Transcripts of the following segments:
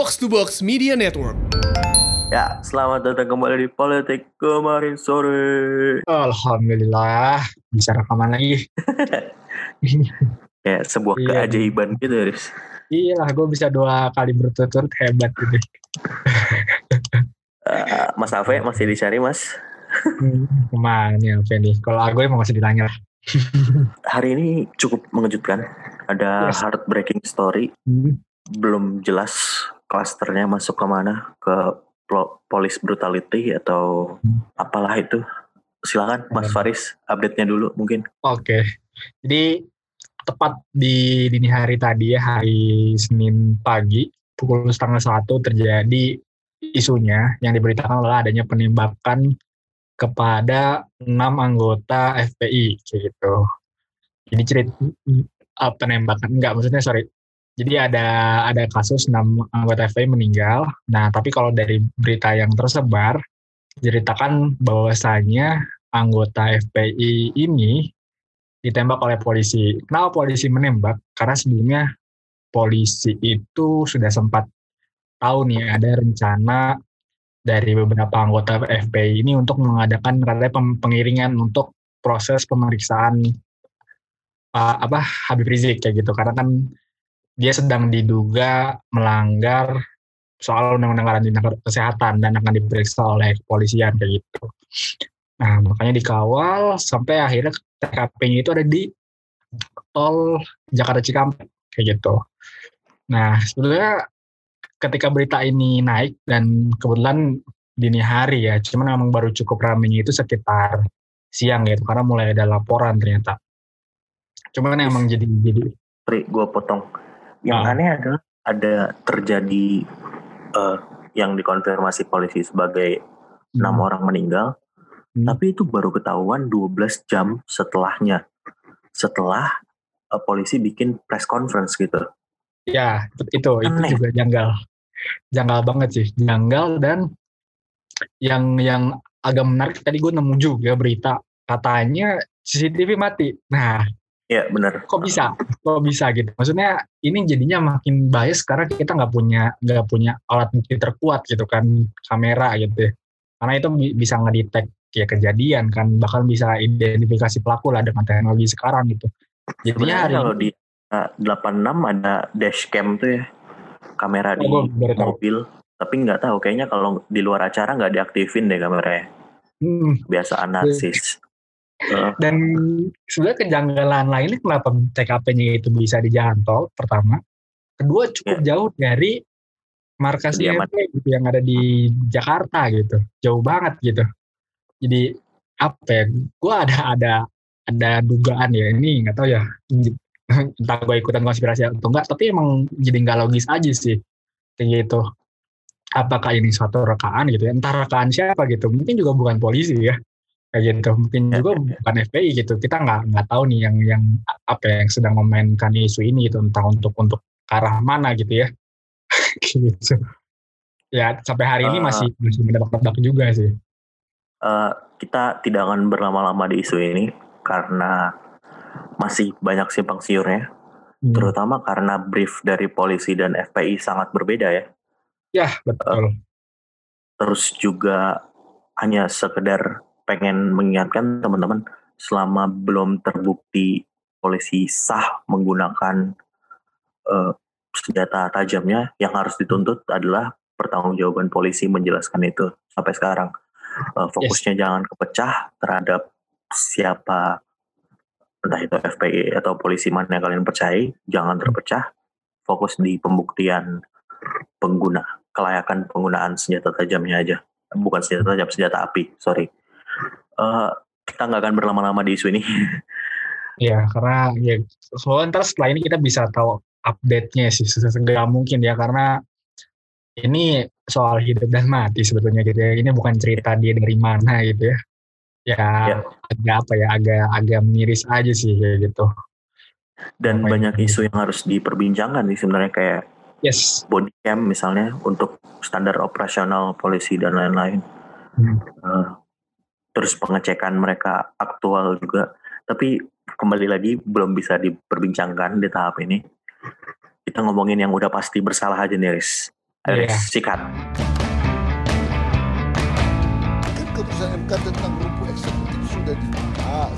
Box to Box Media Network. Ya, selamat datang kembali di Politik kemarin sore. Alhamdulillah bisa rekaman lagi. ya, sebuah Iya. keajaiban gitu, Riz. iya lah, gue bisa dua kali berturut-turut hebat gitu. Eh, mas Afe masih dicari, Mas. Hmm, Ke mana nih apa nih? Kalau aku emang masih ditanya. Hari ini cukup mengejutkan. Ada Yes. heartbreaking story. Hmm, Belum jelas klasternya masuk ke plo- police brutality atau Hmm. apalah itu. Silakan, Mas. Faris, update-nya dulu mungkin. Oke, jadi tepat di dini hari tadi ya, hari Senin pagi, pukul setengah satu terjadi isunya yang diberitakan adalah adanya penembakan kepada enam anggota FPI gitu. Jadi cerita uh, penembakan enggak maksudnya sorry. Jadi ada ada kasus enam anggota FPI meninggal. Nah tapi kalau dari berita yang tersebar diceritakan bahwasanya anggota FPI ini ditembak oleh polisi. Kenapa polisi menembak? Karena sebelumnya polisi itu sudah sempat tahu nih ada rencana dari beberapa anggota FPI ini untuk mengadakan katanya pengiringan untuk proses pemeriksaan uh, apa Habib Rizik kayak gitu karena kan dia sedang diduga melanggar soal undang-undang karantina kesehatan dan akan diperiksa oleh kepolisian kayak gitu. Nah, makanya dikawal sampai akhirnya TKP-nya itu ada di tol Jakarta Cikampek kayak gitu. Nah, sebetulnya ketika berita ini naik dan kebetulan dini hari ya, cuman memang baru cukup ramenya itu sekitar siang gitu karena mulai ada laporan ternyata. Cuman emang jadi jadi Pri, gue potong. Yang Ah. aneh adalah ada terjadi eh, yang dikonfirmasi polisi sebagai enam orang meninggal, Hmm. tapi itu baru ketahuan 12 jam setelahnya. Setelah eh, polisi bikin press conference gitu. Ya, itu itu Aneh. juga janggal. Janggal banget sih, janggal dan yang yang agak menarik tadi gue nemu juga berita katanya CCTV mati. Nah, Ya benar. kok bisa? Kok bisa gitu? Maksudnya ini jadinya makin bias karena kita nggak punya nggak punya alat bukti terkuat gitu kan kamera gitu. ya. Karena itu bi- bisa ngedetect ya kejadian kan bahkan bisa identifikasi pelaku lah dengan teknologi sekarang gitu. Jadinya hari kalau di eh, 86 ada dashcam tuh ya, kamera di Oh, tahu. mobil. Tapi nggak tahu, kayaknya kalau di luar acara nggak diaktifin deh kameranya. hmm, Biasa anarsis. Dan sebenarnya kejanggalan lainnya kenapa TKP-nya itu bisa di jalan tol pertama. Kedua cukup jauh dari markas. IMT gitu yang ada di Jakarta gitu. Jauh banget gitu. Jadi apa ya? Gue ada ada ada dugaan ya ini nggak tahu ya entah gue ikutan konspirasi atau enggak tapi emang jadi nggak logis aja sih kayak gitu apakah ini suatu rekaan gitu ya entah rekaan siapa gitu mungkin juga bukan polisi ya kayak gitu mungkin Ya, juga ya, ya. bukan FPI gitu kita nggak nggak tahu nih yang yang apa ya, yang sedang memainkan isu ini gitu entah untuk untuk arah mana gitu ya gitu ya sampai hari ini Eh. masih masih menebak-nebak juga sih eh, kita tidak akan berlama-lama di isu ini karena masih banyak simpang siurnya, Hmm. terutama karena brief dari polisi dan FPI sangat berbeda ya. ya betul Terus juga hanya sekedar pengen mengingatkan teman-teman selama belum terbukti polisi sah menggunakan eh, senjata tajamnya, yang harus dituntut adalah pertanggungjawaban polisi menjelaskan itu sampai sekarang. Eh, fokusnya jangan kepecah terhadap siapa entah itu FPI atau polisi mana yang kalian percayai, jangan terpecah. Fokus di pembuktian pengguna, kelayakan penggunaan senjata tajamnya aja. Bukan senjata tajam, senjata api, sorry. Eh, kita nggak akan berlama-lama di isu ini. ya karena ya soalnya ntar setelah ini kita bisa tahu update-nya sih sesegera mungkin ya karena ini soal hidup dan mati sebetulnya gitu ya. Ini bukan cerita dia dari mana gitu ya. Ya, Ya. agak apa ya, agak agak miris aja sih kayak gitu. Dan yang- banyak isu yang harus diperbincangkan sih sebenarnya kayak Yes. body cam misalnya untuk standar operasional polisi dan lain-lain. Hmm. Eh, terus pengecekan mereka aktual juga. Tapi kembali lagi belum bisa diperbincangkan di tahap ini. Kita ngomongin yang udah pasti bersalah aja nih, Riz. Ayo Iya. sikat. kan keputusan MK tentang rumput eksekutif sudah dibahas.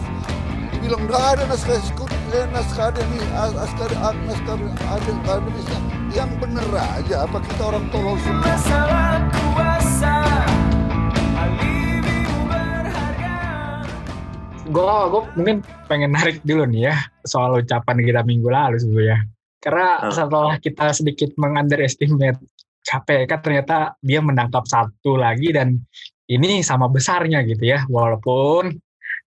Dibilang nggak ada naskah eksekutif, eh, naskah ada nih, as- naskah ada, naskah ada akademisnya. Yang bener aja, apa kita orang tolol semua? Gue mungkin pengen narik dulu nih ya soal ucapan kita minggu lalu sebenarnya karena Oh. setelah kita sedikit mengunderestimate KPK ternyata dia menangkap satu lagi dan ini sama besarnya gitu ya. Walaupun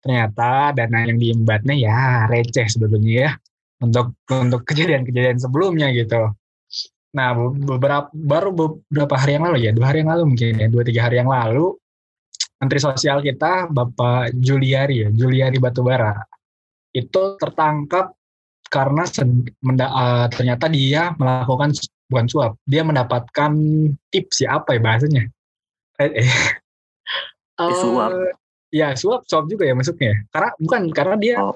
ternyata dana yang diembatnya ya receh sebetulnya ya untuk untuk kejadian-kejadian sebelumnya gitu. Nah be- beberapa baru beberapa hari yang lalu ya dua hari yang lalu mungkin ya dua tiga hari yang lalu Menteri Sosial kita Bapak Juliari ya, Juliari Batubara itu tertangkap karena eh, ternyata dia melakukan bukan suap, dia mendapatkan tips ya apa ya bahasanya? Eh, eh. Eh, suap. Eh, Ya suap, suap juga ya masuknya. ya? Karena bukan karena dia Oh,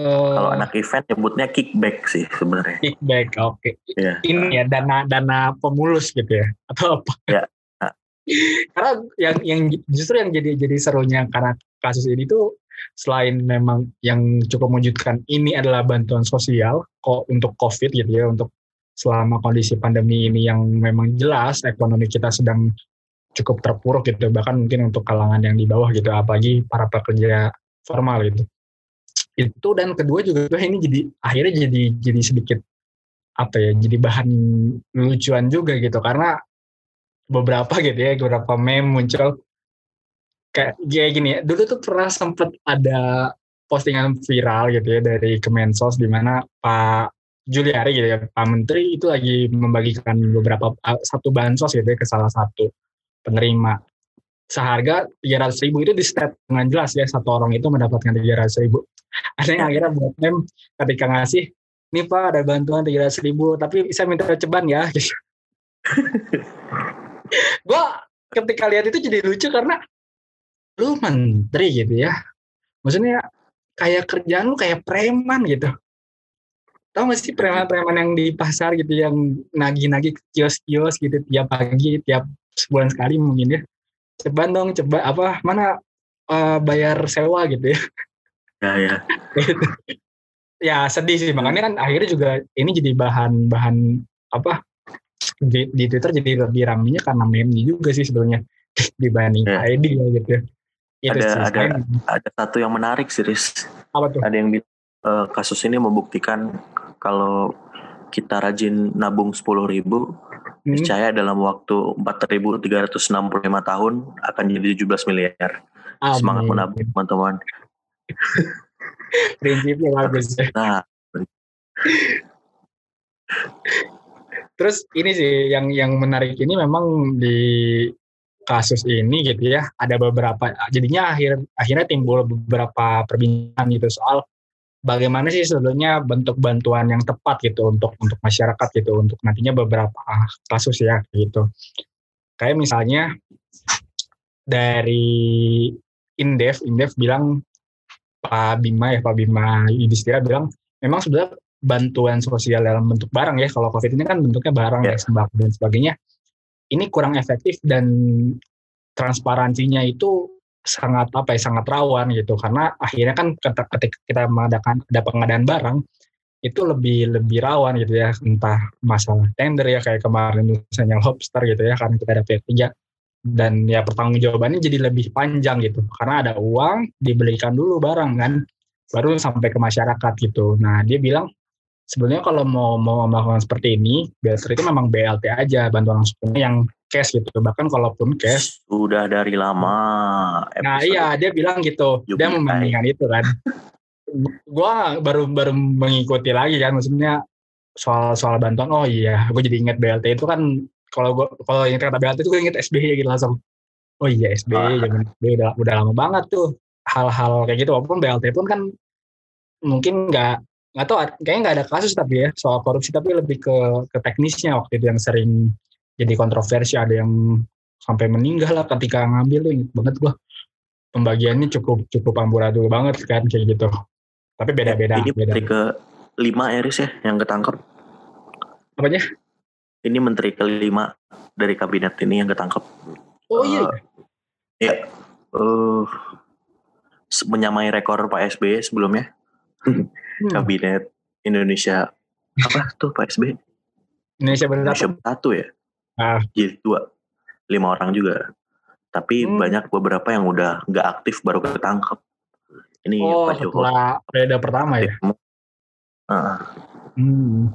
eh, kalau anak event nyebutnya kickback sih sebenarnya. kickback, oke. Iya. Ini ya dana dana pemulus gitu ya atau apa? Ya. Karena yang yang justru yang jadi jadi serunya karena kasus ini tuh selain memang yang cukup mewujudkan ini adalah bantuan sosial kok untuk covid gitu ya untuk selama kondisi pandemi ini yang memang jelas ekonomi kita sedang cukup terpuruk gitu bahkan mungkin untuk kalangan yang di bawah gitu apalagi para pekerja formal gitu. Itu dan kedua juga ini jadi akhirnya jadi jadi sedikit apa ya jadi bahan lucuan juga gitu karena beberapa gitu ya beberapa meme muncul. Kayak kayak gini ya dulu tuh pernah sempet ada postingan viral gitu ya dari Kemensos di mana Pak Juliari gitu ya Pak Menteri itu lagi membagikan beberapa satu bansos gitu ya ke salah satu penerima. Seharga 300 ribu itu di state dengan jelas ya satu orang itu mendapatkan 300 ribu. Ada yang akhirnya buat meme ketika ngasih nih Pak ada bantuan 300 ribu tapi bisa minta ceban ya gitu gue ketika lihat itu jadi lucu karena lu menteri gitu ya. Maksudnya kayak kerjaan lu kayak preman gitu. Tau gak sih preman-preman yang di pasar gitu yang nagih-nagih ke kios-kios gitu tiap pagi tiap sebulan sekali mungkin ya. Ceban dong coba apa mana eh, bayar sewa gitu ya. Ya ya. ya sedih sih. Makanya kan akhirnya juga ini jadi bahan bahan apa di, di Twitter jadi lebih ramenya karena meme juga sih sebenarnya dibanding Ya. ID ya gitu itu Ada- sih ada- Ada satu yang menarik sih, Riz. apa tuh Ada yang bilang eh, kasus ini membuktikan kalau kita rajin nabung 10.000 ribu, Hmm, dalam waktu 4.365 tahun akan jadi 17 miliar. Semangat amin. menabung, teman-teman. prinsipnya bagus ya. Nah, terus ini sih yang yang menarik ini memang di kasus ini gitu ya ada beberapa jadinya akhir akhirnya timbul beberapa perbincangan gitu soal bagaimana sih sebetulnya bentuk bantuan yang tepat gitu untuk untuk masyarakat gitu untuk nantinya beberapa kasus ya gitu. Kayak misalnya dari Indef Indef bilang Pak Bima ya Pak Bima Yudhistira bilang memang sebenarnya bantuan sosial dalam bentuk barang ya. Kalau COVID ini kan bentuknya barang Ya. ya sembako dan sebagainya. Ini kurang efektif dan transparansinya itu sangat apa ya sangat rawan gitu. Karena akhirnya kan ketika kita mengadakan ada pengadaan barang itu lebih lebih rawan gitu ya. Entah masalah tender ya kayak kemarin misalnya lobster gitu ya karena kita ada pihak ketiga dan ya pertanggungjawabannya jadi lebih panjang gitu. Karena ada uang dibelikan dulu barang kan baru sampai ke masyarakat gitu. Nah dia bilang sebenarnya kalau mau mau melakukan seperti ini BLT itu memang BLT aja bantuan langsung tunai yang cash gitu bahkan kalaupun cash sudah dari lama. Nah iya dia bilang gitu, dia membandingkan itu kan. gua baru baru mengikuti lagi kan, maksudnya soal soal bantuan. Oh iya, gue jadi inget BLT itu kan kalau gua kalau ingat kata BLT itu gue inget SBY gitu langsung. Oh iya SBY, Ah. zaman SBY udah udah lama banget tuh hal-hal kayak gitu. Walaupun BLT pun kan mungkin nggak nggak tahu kayaknya nggak ada kasus tapi ya soal korupsi tapi lebih ke ke teknisnya waktu itu yang sering jadi kontroversi ada yang sampai meninggal lah ketika ngambil tuh inget banget gua pembagiannya cukup cukup amburadul banget kan kayak gitu tapi beda-beda Ini beda menteri ke lima Eris ya yang ketangkep. apanya Ini menteri kelima dari kabinet ini yang ketangkep. Oh iya. Ya, eh se- menyamai rekor Pak SBY sebelumnya. Hmm. Kabinet Indonesia apa tuh Pak SBY? Indonesia berapa? Indonesia satu ya. Ah. Jadi dua, lima orang juga. Tapi Hmm. banyak beberapa yang udah nggak aktif baru ketangkep. Ini Oh, Pak Jokowi. setelah periode pertama ya. Heeh, Hmm.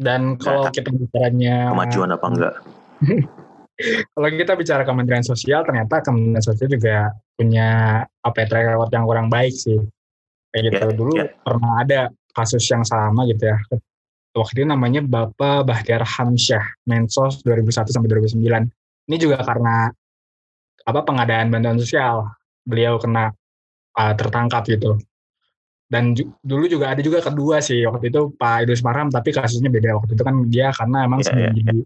Dan kalau kita bicaranya kemajuan apa enggak? kalau kita bicara Kementerian Sosial ternyata Kementerian Sosial juga punya apa ya track record yang kurang baik sih. Kayak gitu Ya, dulu ya. pernah ada kasus yang sama gitu ya. Waktu itu namanya Bapak Bahtiar Hamsyah, Mensos 2001 sampai 2009. Ini juga karena apa pengadaan bantuan sosial. Beliau kena uh, tertangkap gitu. Dan ju- dulu juga ada juga kedua sih waktu itu Pak Idrus Marham tapi kasusnya beda waktu itu kan dia karena emang Ya, sebelum ya, jadi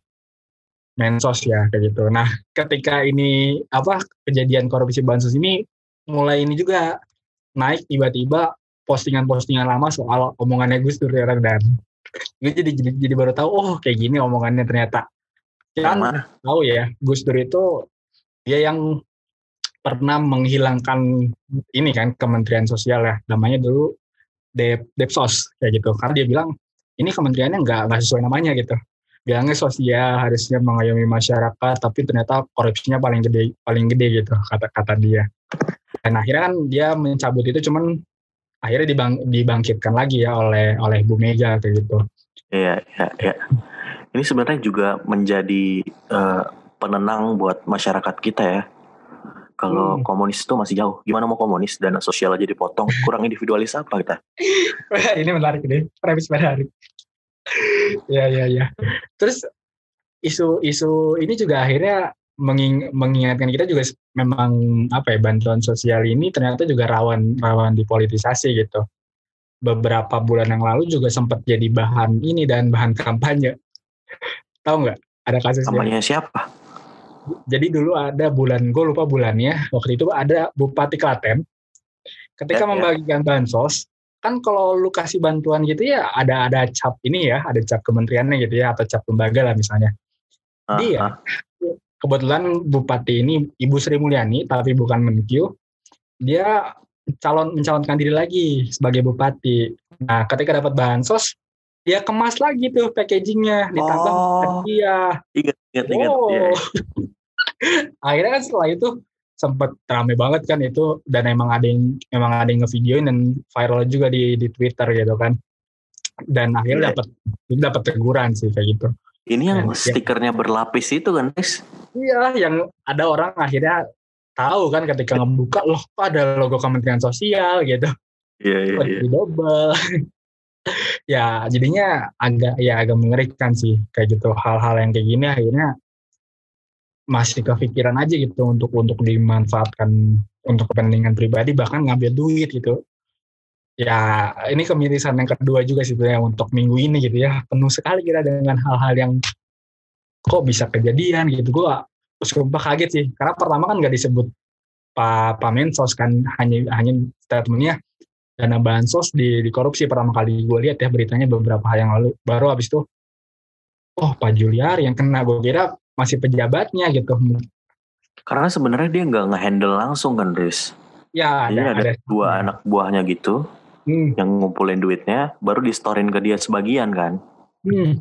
mensos ya kayak gitu. Nah ketika ini apa kejadian korupsi bansos ini mulai ini juga naik tiba-tiba postingan-postingan lama soal omongannya Gus Dur ya dan gue jadi, jadi jadi baru tahu oh kayak gini omongannya ternyata. Kan mana? tahu ya Gus Dur itu dia yang pernah menghilangkan ini kan Kementerian Sosial ya. Namanya dulu Dep Depsos kayak gitu. Karena dia bilang ini kementeriannya nggak nggak sesuai namanya gitu. Bilangnya sosial harusnya mengayomi masyarakat tapi ternyata korupsinya paling gede paling gede gitu kata kata dia dan akhirnya kan dia mencabut itu cuman akhirnya dibang, dibangkitkan lagi ya oleh oleh Bu Mega kayak gitu Iya, iya, iya. Ini sebenarnya juga menjadi eh, penenang buat masyarakat kita ya. Kalau Hmm. komunis itu masih jauh. Gimana mau komunis dana sosial aja dipotong, kurang individualis apa kita? ini menarik nih premis menarik ya ya ya terus isu-isu ini juga akhirnya menging- mengingatkan kita juga memang apa ya bantuan sosial ini ternyata juga rawan rawan dipolitisasi gitu beberapa bulan yang lalu juga sempat jadi bahan ini dan bahan kampanye tahu nggak ada kasusnya Kampanye siapa? jadi dulu ada bulan gue lupa bulannya waktu itu ada Bupati Klaten ketika Ya, ya. membagikan bansos kan kalau lu kasih bantuan gitu ya ada ada cap ini ya ada cap kementeriannya gitu ya atau cap lembaga lah misalnya Ah, Dia. ah. Kebetulan Bupati ini Ibu Sri Mulyani tapi bukan Menkyu dia calon mencalonkan diri lagi sebagai bupati nah ketika dapat bansos dia kemas lagi tuh packagingnya ditambah Oh. hadiah Ingat, ingat, ingat. Iya, iya. akhirnya kan setelah itu sempat rame banget kan itu dan emang ada yang emang ada yang ngevideoin dan viral juga di di Twitter gitu kan dan akhirnya Iya. dapat dapat teguran sih kayak gitu Ini yang Ya. stikernya berlapis itu kan, guys? iya yang ada orang akhirnya tahu kan ketika ngebuka loh kok ada logo Kementerian Sosial gitu Iya, iya, iya. double ya jadinya agak ya agak mengerikan sih kayak gitu hal-hal yang kayak gini akhirnya masih kepikiran aja gitu untuk untuk dimanfaatkan untuk kepentingan pribadi bahkan ngambil duit gitu ya ini kemirisan yang kedua juga sih sebenarnya untuk minggu ini gitu ya. Penuh sekali kita dengan hal-hal yang kok bisa kejadian gitu. Gue sumpah kaget sih karena pertama kan nggak disebut Pak Pak Mensos kan hanya hanya statementnya dana bansos di, di korupsi pertama kali gue lihat ya beritanya beberapa hari yang lalu. Baru habis itu oh Pak Juliari yang kena. Gue kira masih pejabatnya gitu. Karena sebenarnya dia nggak ngehandle langsung kan, Riz. ya Jadi ada, ada, ada. dua anak buahnya gitu Hmm, yang ngumpulin duitnya, baru di-storein ke dia sebagian kan. hmm.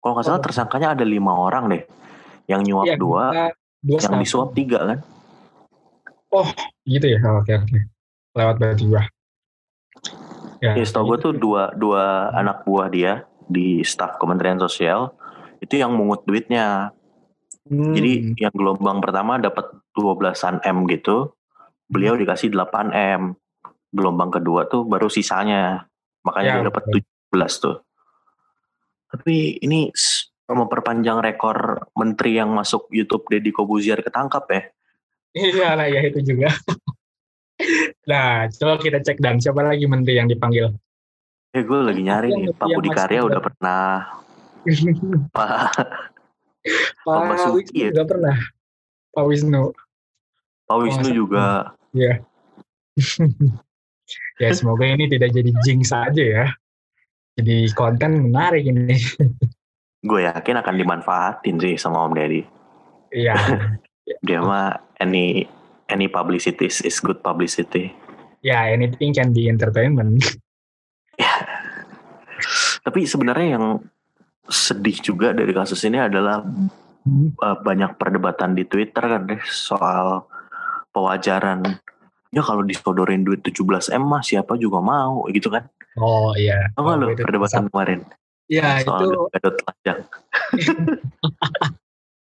Kalau nggak salah Oh. tersangkanya ada lima orang deh. Yang nyuap Iya, dua, dua yang disuap tiga kan. gitu ya Oh, oke oke lewat berarti gua ya, Ya, setahu gue tuh dua, dua anak buah dia di staf Kementerian Sosial itu yang mungut duitnya. Hmm, Jadi yang gelombang pertama dapat 12-an M gitu. Beliau dikasih 8 M. Gelombang kedua tuh baru sisanya. Makanya Ya, dia dapat betul. 17 tuh. Tapi ini memperpanjang rekor menteri yang masuk YouTube Deddy Kobuzier ketangkap ya. iya lah ya itu juga nah coba kita cek dan siapa lagi menteri yang dipanggil Eh gue lagi nyari nih. Pak Budi Karya udah pernah. Pak Pak Basuki Wisnu ya? pernah Pak Wisnu Pak Wisnu juga. ya semoga ini tidak jadi jinx saja ya jadi konten menarik ini gue yakin akan dimanfaatin sih sama Om Deddy. Iya. Dia mah any any publicity is, good publicity. ya anything can be entertainment. Tapi sebenarnya yang sedih juga dari kasus ini adalah Hmm. uh, banyak perdebatan di Twitter kan deh soal pewajaran. Ya kalau disodorin duit 17 M mah siapa juga mau gitu kan. Oh iya. Nggak Oh, lo itu perdebatan bisa. kemarin Iya soal itu gadot telanjang.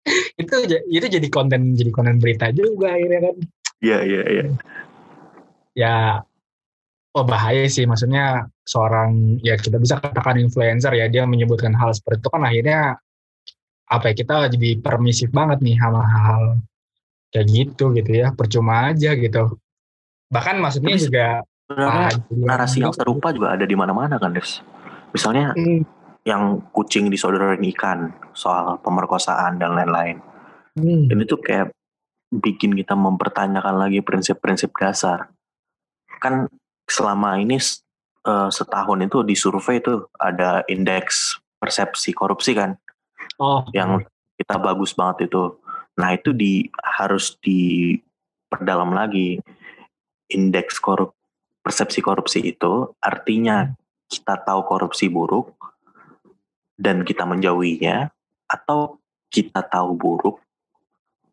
itu itu jadi konten jadi konten berita juga akhirnya kan. Iya iya iya. Ya oh bahaya sih maksudnya seorang ya kita bisa katakan influencer ya dia menyebutkan hal seperti itu kan akhirnya apa ya kita jadi permisif banget nih sama hal kayak gitu gitu ya percuma aja gitu bahkan maksudnya Tapi juga ah, jadi narasi yang serupa juga ada di mana-mana kan, Des. Misalnya Hmm, yang kucing disodorin ikan soal pemerkosaan dan lain-lain. hmm. Ini tuh kayak bikin kita mempertanyakan lagi prinsip-prinsip dasar. Kan selama ini eh, setahun itu di survei tuh ada indeks persepsi korupsi kan, oh yang kita bagus banget itu. Nah itu di harus diperdalam lagi indeks korup persepsi korupsi itu artinya kita tahu korupsi buruk dan kita menjauhinya atau kita tahu buruk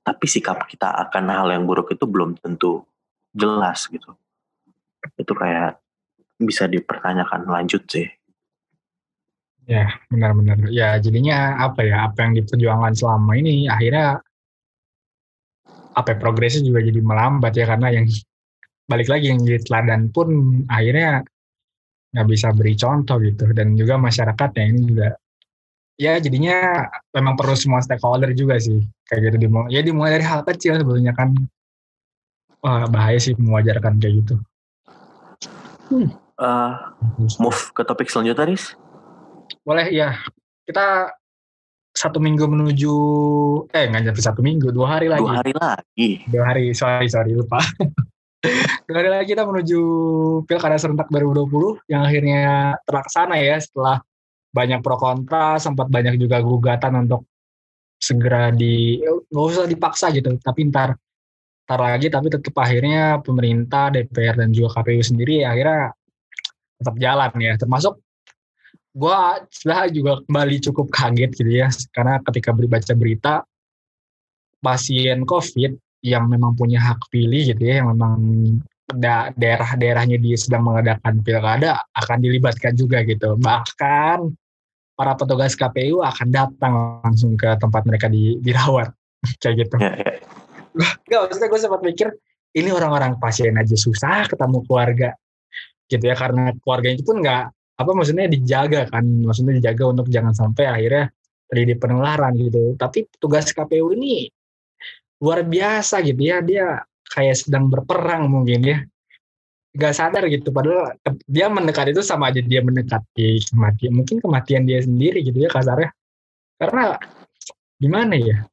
tapi sikap kita akan hal yang buruk itu belum tentu jelas gitu itu kayak bisa dipertanyakan lanjut sih Ya, benar-benar. Ya, jadinya apa ya? Apa yang diperjuangkan selama ini akhirnya apa ya, progresnya juga jadi melambat ya karena yang balik lagi yang jadi teladan pun akhirnya nggak bisa beri contoh gitu. Dan juga masyarakatnya ini juga ya jadinya memang perlu semua stakeholder juga sih. Kayak gitu dimulai ya dimulai dari hal kecil sebetulnya kan. Wah bahaya sih mewajarkan kayak gitu. Eh, move ke topik selanjutnya Riz? Boleh ya kita satu minggu menuju eh nggak nyampe satu minggu dua hari lagi. Dua hari lagi? Dua hari sorry sorry lupa dua hari lagi kita menuju pilkada serentak 2020 yang akhirnya terlaksana ya setelah banyak pro kontra sempat banyak juga gugatan untuk segera di nggak usah dipaksa gitu tapi ntar ntar lagi tapi tetap akhirnya pemerintah DPR dan juga KPU sendiri ya akhirnya tetap jalan ya. Termasuk gua sebenarnya juga kembali cukup kaget gitu ya karena ketika baca berita pasien COVID yang memang punya hak pilih gitu ya yang memang da- daerah-daerahnya dia sedang mengadakan pilkada akan dilibatkan juga gitu. Bahkan para petugas KPU akan datang langsung ke tempat mereka di, dirawat. Kayak gitu. Ya, ya. Gak maksudnya gue sempat mikir ini orang-orang pasien aja susah ketemu keluarga gitu ya karena keluarganya itu pun nggak apa maksudnya dijaga kan maksudnya dijaga untuk jangan sampai akhirnya terjadi penularan gitu. Tapi tugas KPU ini luar biasa gitu ya. Dia kayak sedang berperang mungkin ya. Nggak sadar gitu. Padahal dia mendekat itu sama aja dia mendekati kematian mungkin kematian dia sendiri gitu ya kasarnya. Karena gimana ya?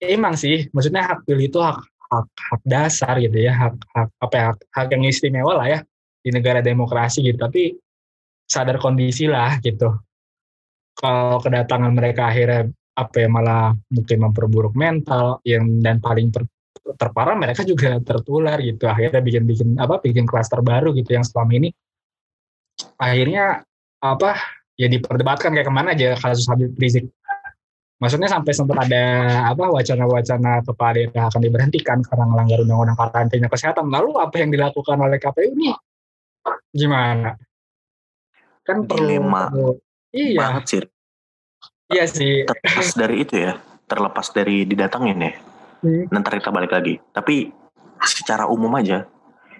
Emang sih maksudnya hak pilih itu hak hak, hak dasar gitu ya hak hak apa ya hak, hak yang istimewa lah ya di negara demokrasi gitu. Tapi sadar kondisi lah gitu. Kalau kedatangan mereka akhirnya apa ya malah mungkin memperburuk mental yang dan paling per- terparah mereka juga tertular gitu. Akhirnya bikin bikin apa bikin klaster baru gitu yang selama ini akhirnya apa ya diperdebatkan kayak ke mana aja kasus Habib Rizik. Maksudnya sampai sempat ada apa wacana-wacana kepala daerah akan diberhentikan karena melanggar undang-undang karantina kesehatan. Lalu apa yang dilakukan oleh KPU ini? Gimana? Kan perlu Dilema. perlu- iya. banget sih iya sih terlepas dari itu ya terlepas dari didatangin ya Hmm. nanti kita balik lagi tapi secara umum aja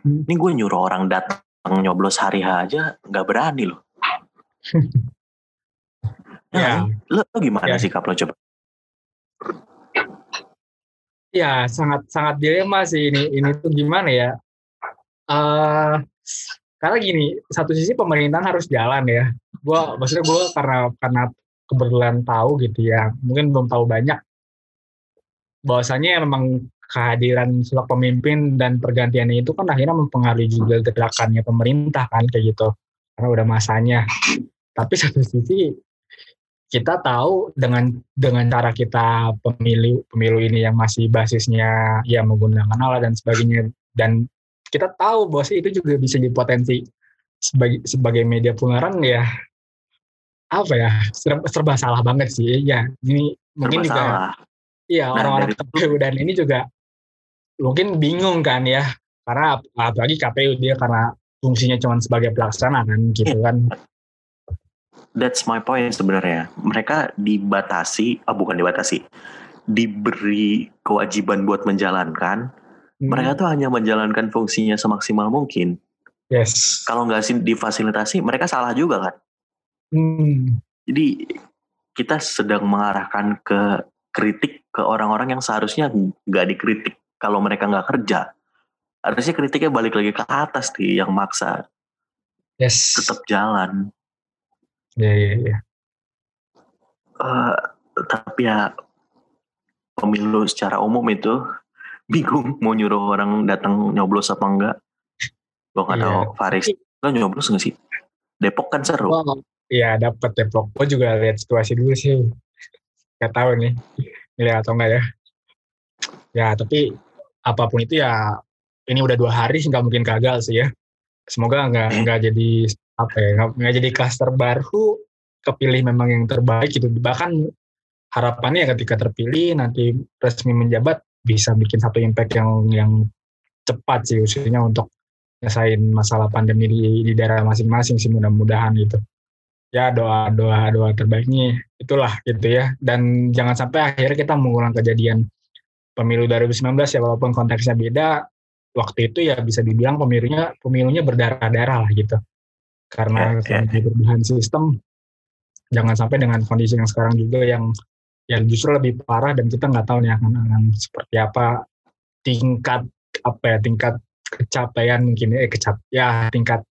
Hmm. ini gue nyuruh orang datang nyoblos hari H aja nggak berani loh Ya. Lo, lo gimana Ya. sikap lo coba Ya, sangat sangat dilema sih ini. Ini tuh gimana ya? eh karena gini, satu sisi pemerintahan harus jalan ya. Gua maksudnya gua karena karena kebetulan tahu gitu ya. Mungkin belum tahu banyak. Bahwasanya memang kehadiran sebuah pemimpin dan pergantiannya itu kan akhirnya mempengaruhi juga gerakannya pemerintah kan kayak gitu. Karena udah masanya. Tapi satu sisi kita tahu dengan dengan cara kita pemilu pemilu ini yang masih basisnya ya menggunakan alat dan sebagainya dan kita tahu bahwa itu juga bisa dipotensi sebagai sebagai media penularan ya apa ya serba, serba salah banget sih ya ini mungkin Serba juga salah. iya Nah, orang-orang dari- KPU dan ini juga mungkin bingung kan ya karena ap- apalagi KPU dia karena fungsinya cuma sebagai pelaksana kan gitu kan That's my point sebenarnya. Mereka dibatasi, ah bukan dibatasi, diberi kewajiban buat menjalankan. Hmm, Mereka tuh hanya menjalankan fungsinya semaksimal mungkin. yes Kalau nggak sih difasilitasi, mereka salah juga kan. Hmm, Jadi kita sedang mengarahkan ke kritik ke orang-orang yang seharusnya nggak dikritik kalau mereka nggak kerja. Harusnya kritiknya balik lagi ke atas nih yang maksa yes tetap jalan. ya ya ya Eh, tapi ya pemilu secara umum itu bingung mau nyuruh orang datang nyoblos apa enggak. Gue nggak Iya. tahu Faris lo nyoblos nggak sih? Depok kan seru. Wow. Iya dapat Depok. Gue juga lihat situasi dulu sih. Gak tahu nih, lihat atau enggak ya. Ya tapi apa pun itu ya ini udah dua hari sih nggak mungkin gagal sih ya. Semoga nggak Eh. nggak jadi apa ya nggak- jadi klaster baru kepilih memang yang terbaik gitu. Bahkan harapannya ya ketika terpilih nanti resmi menjabat bisa bikin satu impact yang yang cepat sih khususnya untuk nyelesain masalah pandemi di, di daerah masing-masing sih mudah-mudahan gitu ya doa doa doa terbaiknya itulah gitu ya dan jangan sampai akhirnya kita mengulang kejadian pemilu 2019 ya walaupun konteksnya beda waktu itu ya bisa dibilang pemilunya pemilunya berdarah-darah lah gitu karena Ya, ya. karena perubahan sistem jangan sampai dengan kondisi yang sekarang juga yang yang justru lebih parah dan kita nggak tahu nih akan, akan seperti apa tingkat apa ya tingkat kecapaian mungkin eh kecap ya tingkat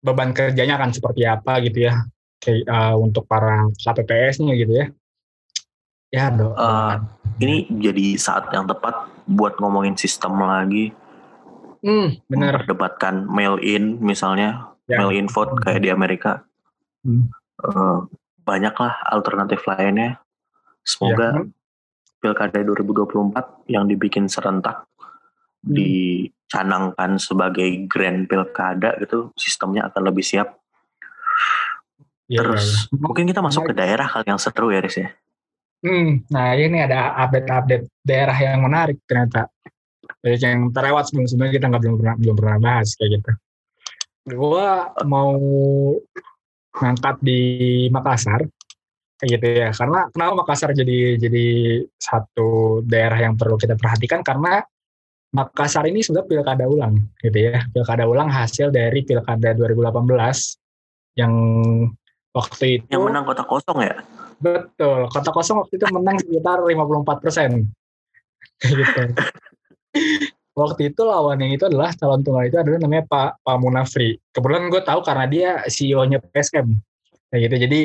beban kerjanya akan seperti apa gitu ya kayak eh, untuk para KPPS-nya gitu ya ya do Eh, ini jadi saat yang tepat buat ngomongin sistem lagi, hmm, benar memperdebatkan mail in misalnya, Ya. mail in vote kayak di Amerika. Hmm. Eh, banyaklah alternatif lainnya. Semoga Ya. pilkada 2024 yang dibikin serentak Hmm. Dicanangkan sebagai grand pilkada gitu, sistemnya akan lebih siap. Iya, Terus iya, iya. mungkin kita masuk ke daerah kali yang seru ya, Riz ya. Hmm, nah ini ada update-update daerah yang menarik ternyata. Banyak yang terlewat sebelum-sebelumnya kita nggak belum pernah belum pernah bahas kayak gitu. Gua mau ngangkat di Makassar kayak gitu ya. Karena kenapa Makassar jadi jadi satu daerah yang perlu kita perhatikan karena Makassar ini sudah pilkada ulang gitu ya. Pilkada ulang hasil dari pilkada 2018 yang waktu itu Yang menang kota kosong ya. Betul, kota kosong waktu itu menang sekitar 54 persen. gitu. waktu itu lawannya itu adalah calon tunggal itu adalah namanya Pak Pak Munafri. Kebetulan gue tahu karena dia CEO-nya PSM. Kayak gitu. Jadi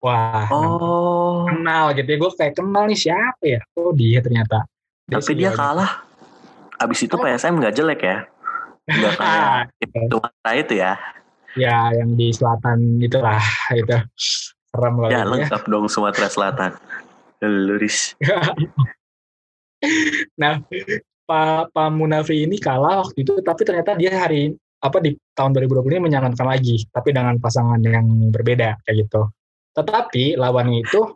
wah Oh, kenal gitu ya. Gue kayak kenal nih siapa ya? Oh dia ternyata. tapi dia CEO-nya. kalah. Abis itu PSM nggak jelek ya. Nggak kayak itu itu ya. ya yang di selatan itulah itu serem kalau Ya gitu ya. lengkap dong Sumatera Selatan. Luris. nah, Pak Pak Munafi ini kalah waktu itu, tapi ternyata dia hari apa di tahun 2020 ini menyalonkan lagi, tapi dengan pasangan yang berbeda kayak gitu. Tetapi lawannya itu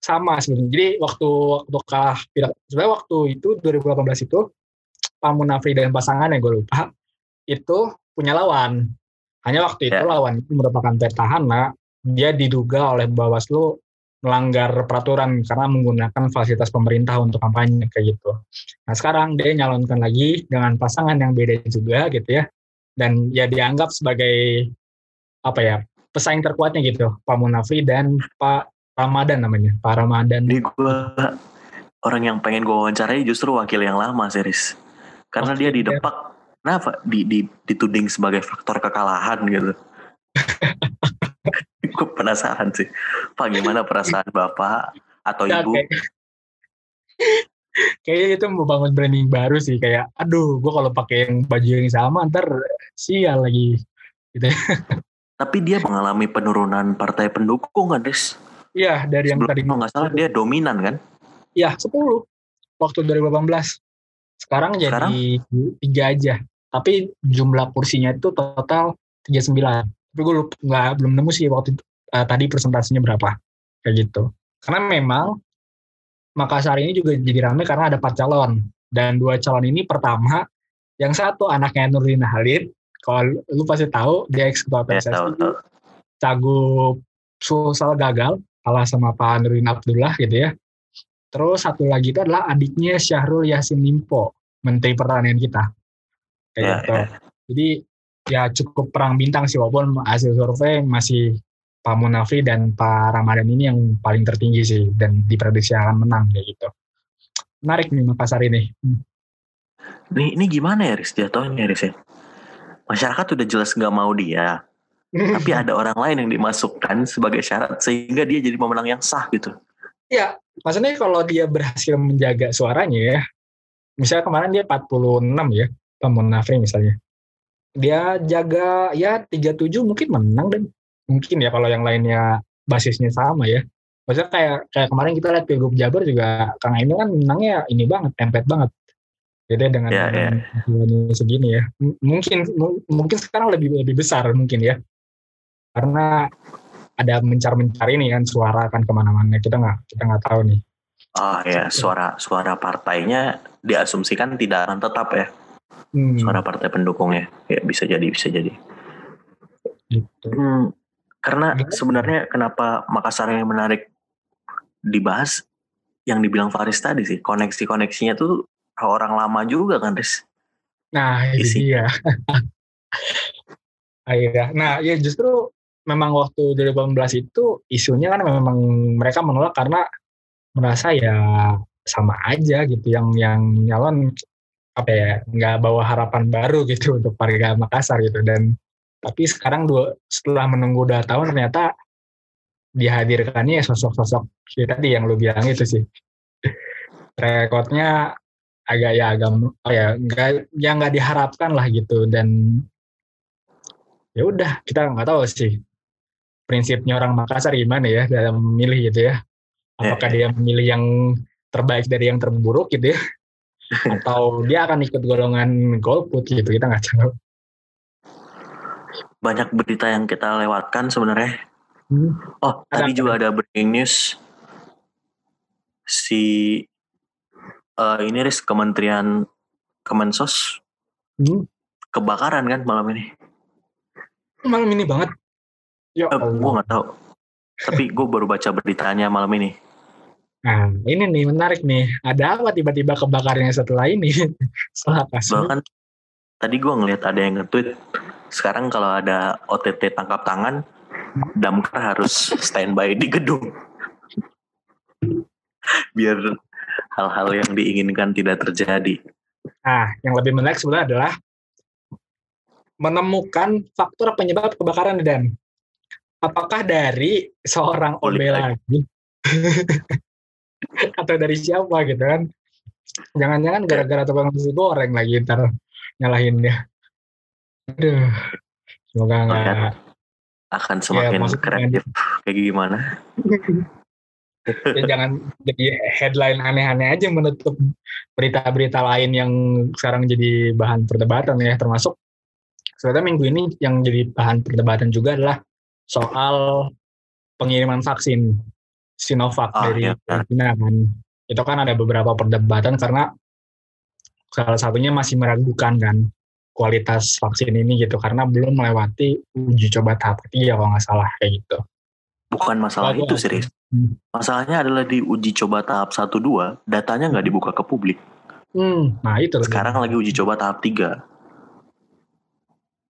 sama sebenarnya. Jadi waktu waktu kalah sebenarnya waktu itu 2018 itu Pak Munafi dan pasangannya gue lupa itu punya lawan. Hanya waktu itu Ya. lawan itu merupakan petahana, dia diduga oleh Bawaslu melanggar peraturan karena menggunakan fasilitas pemerintah untuk kampanye kayak gitu. Nah sekarang dia nyalonkan lagi dengan pasangan yang beda juga gitu ya, dan ya dianggap sebagai apa ya pesaing terkuatnya gitu, Pak Munafri dan Pak Ramadan namanya, Pak Ramadan. Ini gue orang yang pengen gue wawancarai justru wakil yang lama series. Karena dia Oke, didepak, kenapa? Di, di, dituding sebagai faktor kekalahan gitu. gue penasaran sih. Pak gimana perasaan bapak atau ibu? kayak- kayaknya itu membangun branding baru sih kayak aduh gue kalau pakai yang baju yang sama ntar sial lagi gitu Tapi dia mengalami penurunan partai pendukung kan, Des? Iya, dari yang Sebelum tadi kalau nggak salah dia dominan kan? Iya, 10 waktu 2018. Sekarang jadi Sekarang? tiga aja. Tapi jumlah kursinya itu total 39. Tapi gue lupa, nggak, belum nemu sih waktu itu, eh, tadi presentasinya berapa. Kayak gitu. Karena memang Makassar ini juga jadi ramai karena ada empat calon. Dan dua calon ini pertama, yang satu anaknya Nurdin Halid. Kalau lu pasti tahu, dia ex ketua Ya, PSSI. tahu, tahu. Cagup Sulsel gagal kalah sama Pak Nurdin Abdullah gitu ya. Terus satu lagi itu adalah adiknya Syahrul Yassin Limpo, Menteri Pertanian kita. Kayak Ya, gitu. ya. Jadi ya cukup perang bintang sih walaupun hasil survei masih Pak Munafri dan Pak Ramadan ini yang paling tertinggi sih dan diprediksi akan menang kayak gitu. Menarik nih Makassar ini. Hmm. Ini, ini gimana ya, Riz? Jatuhnya, Riz ya? Masyarakat udah jelas nggak mau dia. Tapi ada orang lain yang dimasukkan sebagai syarat sehingga dia jadi pemenang yang sah gitu. Ya, maksudnya kalau dia berhasil menjaga suaranya ya, misalnya kemarin dia 46 ya, Pak Munafri misalnya. Dia jaga ya 37 mungkin menang dan mungkin ya kalau yang lainnya basisnya sama ya. Maksudnya kayak kayak kemarin kita lihat Pilgub Jabar juga Kang Emil kan menangnya ini banget, tempet banget. Jadi dengan Ya, ya. dengan segini ya. M- Mungkin mungkin sekarang lebih lebih besar mungkin ya. Karena ada mencar-mencar ini kan suara kan ke mana-mana kita nggak kita nggak tahu nih Oh ya, suara suara partainya diasumsikan tidak akan tetap ya. Hmm, Suara partai pendukungnya. Ya bisa jadi, bisa jadi. gitu. Hmm, karena Gimana? sebenarnya kenapa Makassar yang menarik dibahas yang dibilang Faris tadi sih koneksi-koneksinya tuh orang lama juga kan Riz Nah, itu Isi. dia. Akhirnya. Nah, ya justru memang waktu 2018 itu isunya kan memang mereka menolak karena merasa ya sama aja gitu. Yang yang nyalon apa ya nggak bawa harapan baru gitu untuk warga Makassar gitu. Dan tapi sekarang dua setelah menunggu dua tahun ternyata dihadirkannya ya sosok-sosok ya tadi yang lu bilang itu sih. Rekodnya agak ya agak oh ya nggak ya nggak diharapkan lah gitu. Dan ya udah kita nggak tahu sih prinsipnya orang Makassar gimana ya dalam memilih gitu ya? Apakah Ya, dia memilih yang terbaik dari yang terburuk gitu ya? Atau dia akan ikut golongan golput gitu kita nggak tahu. Banyak berita yang kita lewatkan sebenarnya. Hmm. oh Ada tadi apa juga ada breaking news. Si eh, ini Riz Kementerian Kemensos Hmm. kebakaran kan malam ini? Malam ini banget ya eh, gue nggak tahu. Tapi gue baru baca beritanya malam ini. Nah ini nih menarik nih. Ada apa tiba-tiba kebakarnya setelah ini? Setelah kasus bahkan tadi gue ngelihat ada yang nge-tweet sekarang kalau ada OTT tangkap tangan damkar harus standby di gedung. Biar hal-hal yang diinginkan tidak terjadi. Nah, yang lebih menarik sebenarnya adalah menemukan faktor penyebab kebakaran dan apakah dari seorang OB lagi atau dari siapa gitu kan? Jangan-jangan gara-gara tukang nasi goreng lagi ntar nyalahinnya. Aduh, semoga nggak. Lihat. akan semakin maksudnya kreatif kayak gimana ya jangan jadi headline aneh-aneh aja menutup berita-berita lain yang sekarang jadi bahan perdebatan ya termasuk sebenarnya minggu ini yang jadi bahan perdebatan juga adalah soal pengiriman vaksin Sinovac Ah, dari iya, benar. China kan itu kan ada beberapa perdebatan karena salah satunya masih meragukan kan kualitas vaksin ini gitu karena belum melewati uji coba tahap ketiga kalau nggak salah kayak gitu. bukan masalah Bagus. itu serius Hmm. masalahnya adalah di uji coba tahap 1-2 datanya nggak dibuka ke publik Hmm, nah itu sekarang lagi uji coba tahap 3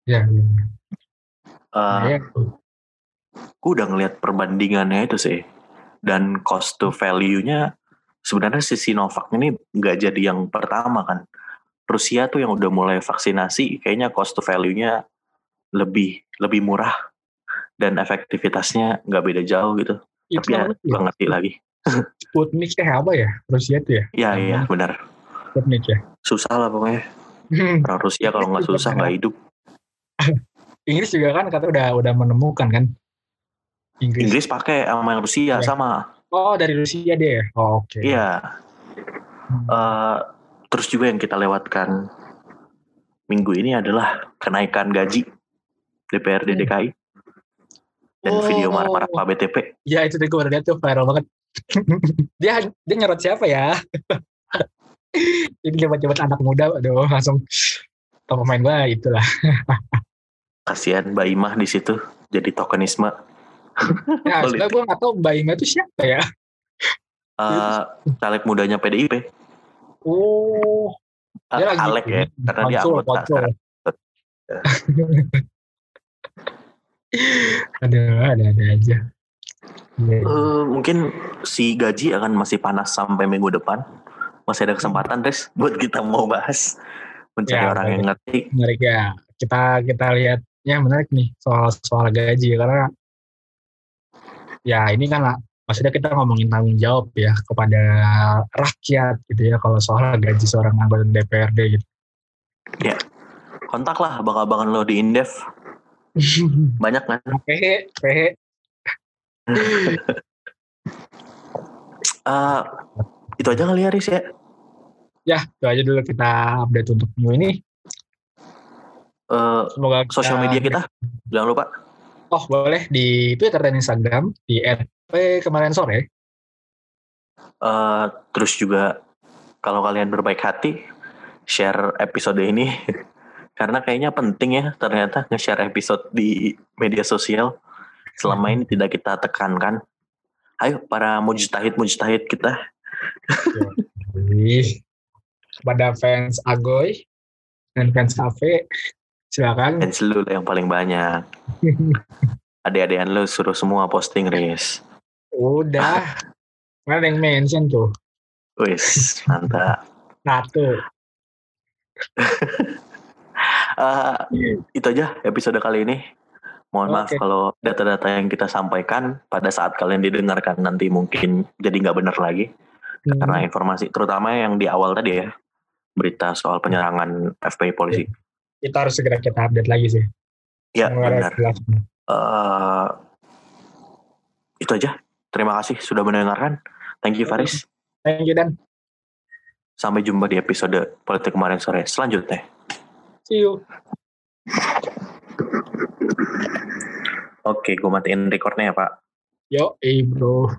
Ya, ya. Eh, ya. Gue udah ngeliat perbandingannya itu sih. Dan cost to value-nya sebenarnya si Sinovac ini nggak jadi yang pertama kan. Rusia tuh yang udah mulai vaksinasi kayaknya cost to value-nya lebih lebih murah. Dan efektivitasnya nggak beda jauh gitu. Itu tapi ya namanya gue ngerti lagi. Sputnik eh apa ya? Rusia itu ya? ya iya benar. Sputnik ya. susah lah pokoknya. Orang Rusia kalau nggak susah nggak hidup. Inggris juga kan kata udah udah menemukan kan. Inggris. Inggris pakai sama yang Rusia Iya. sama. Oh dari Rusia dia. ya? Oh, Oke. Iya. Eh, terus juga yang kita lewatkan minggu ini adalah kenaikan gaji DPRD Hmm. DKI dan Oh. video marah-marah Pak BTP. Ya itu tadi gue udah lihat tuh viral banget. dia dia nyerot siapa ya? Ini jabat-jabat anak muda, aduh langsung top pemain gue itulah. Kasihan Mbak Imah di situ jadi tokenisme. Ya, Politik. sebenarnya gue nggak tahu Mbak Ima itu siapa ya. Eh, caleg mudanya PDIP. Oh, Eh, dia lagi Alek ya, karena dia anggota sekarang. Aduh, ada-ada aja. Eh, mungkin si gaji akan masih panas sampai minggu depan. Masih ada kesempatan, Res, buat kita mau bahas. Mencari Ya, orang yang ngerti. menarik ya. Kita kita lihat ya menarik nih soal soal gaji karena ya ini kan lah, maksudnya kita ngomongin tanggung jawab ya kepada rakyat gitu ya kalau soal gaji seorang anggota DPRD gitu. Kontak lah abang-abangan lo di Indef. Banyak kan? Pehe, pehe. Eh, itu aja kali ya, Riz ya. Ya, itu aja dulu kita update untuk minggu ini. Eh, Semoga kita- sosial media kita, jangan lupa. Oh, boleh di Twitter dan Instagram di @p kemarin sore. Eh, terus juga kalau kalian berbaik hati, share episode ini. Karena kayaknya penting ya ternyata nge-share episode di media sosial. Selama ini tidak kita tekankan. Ayo para mujtahid-mujtahid kita. Ih, Kepada fans Agoy dan fans Cafe, silakan. Dan seluruh yang paling banyak. Adik-adikan lo suruh semua posting, Riz. Udah. Mana ada yang mention tuh? Wis, mantap. Satu. Eh, itu aja episode kali ini. Mohon maaf Oke. kalau data-data yang kita sampaikan pada saat kalian didengarkan nanti mungkin jadi nggak benar lagi. Hmm. Karena informasi, terutama yang di awal tadi ya, berita soal penyerangan FPI polisi. Kita harus segera kita update lagi sih. Ya, benar. Eh, itu aja. Terima kasih sudah mendengarkan. Thank you Faris. Thank you dan Sampai jumpa di episode politik kemarin sore selanjutnya. see you. Oke, gue matiin recordnya ya Pak. Yo, eh bro.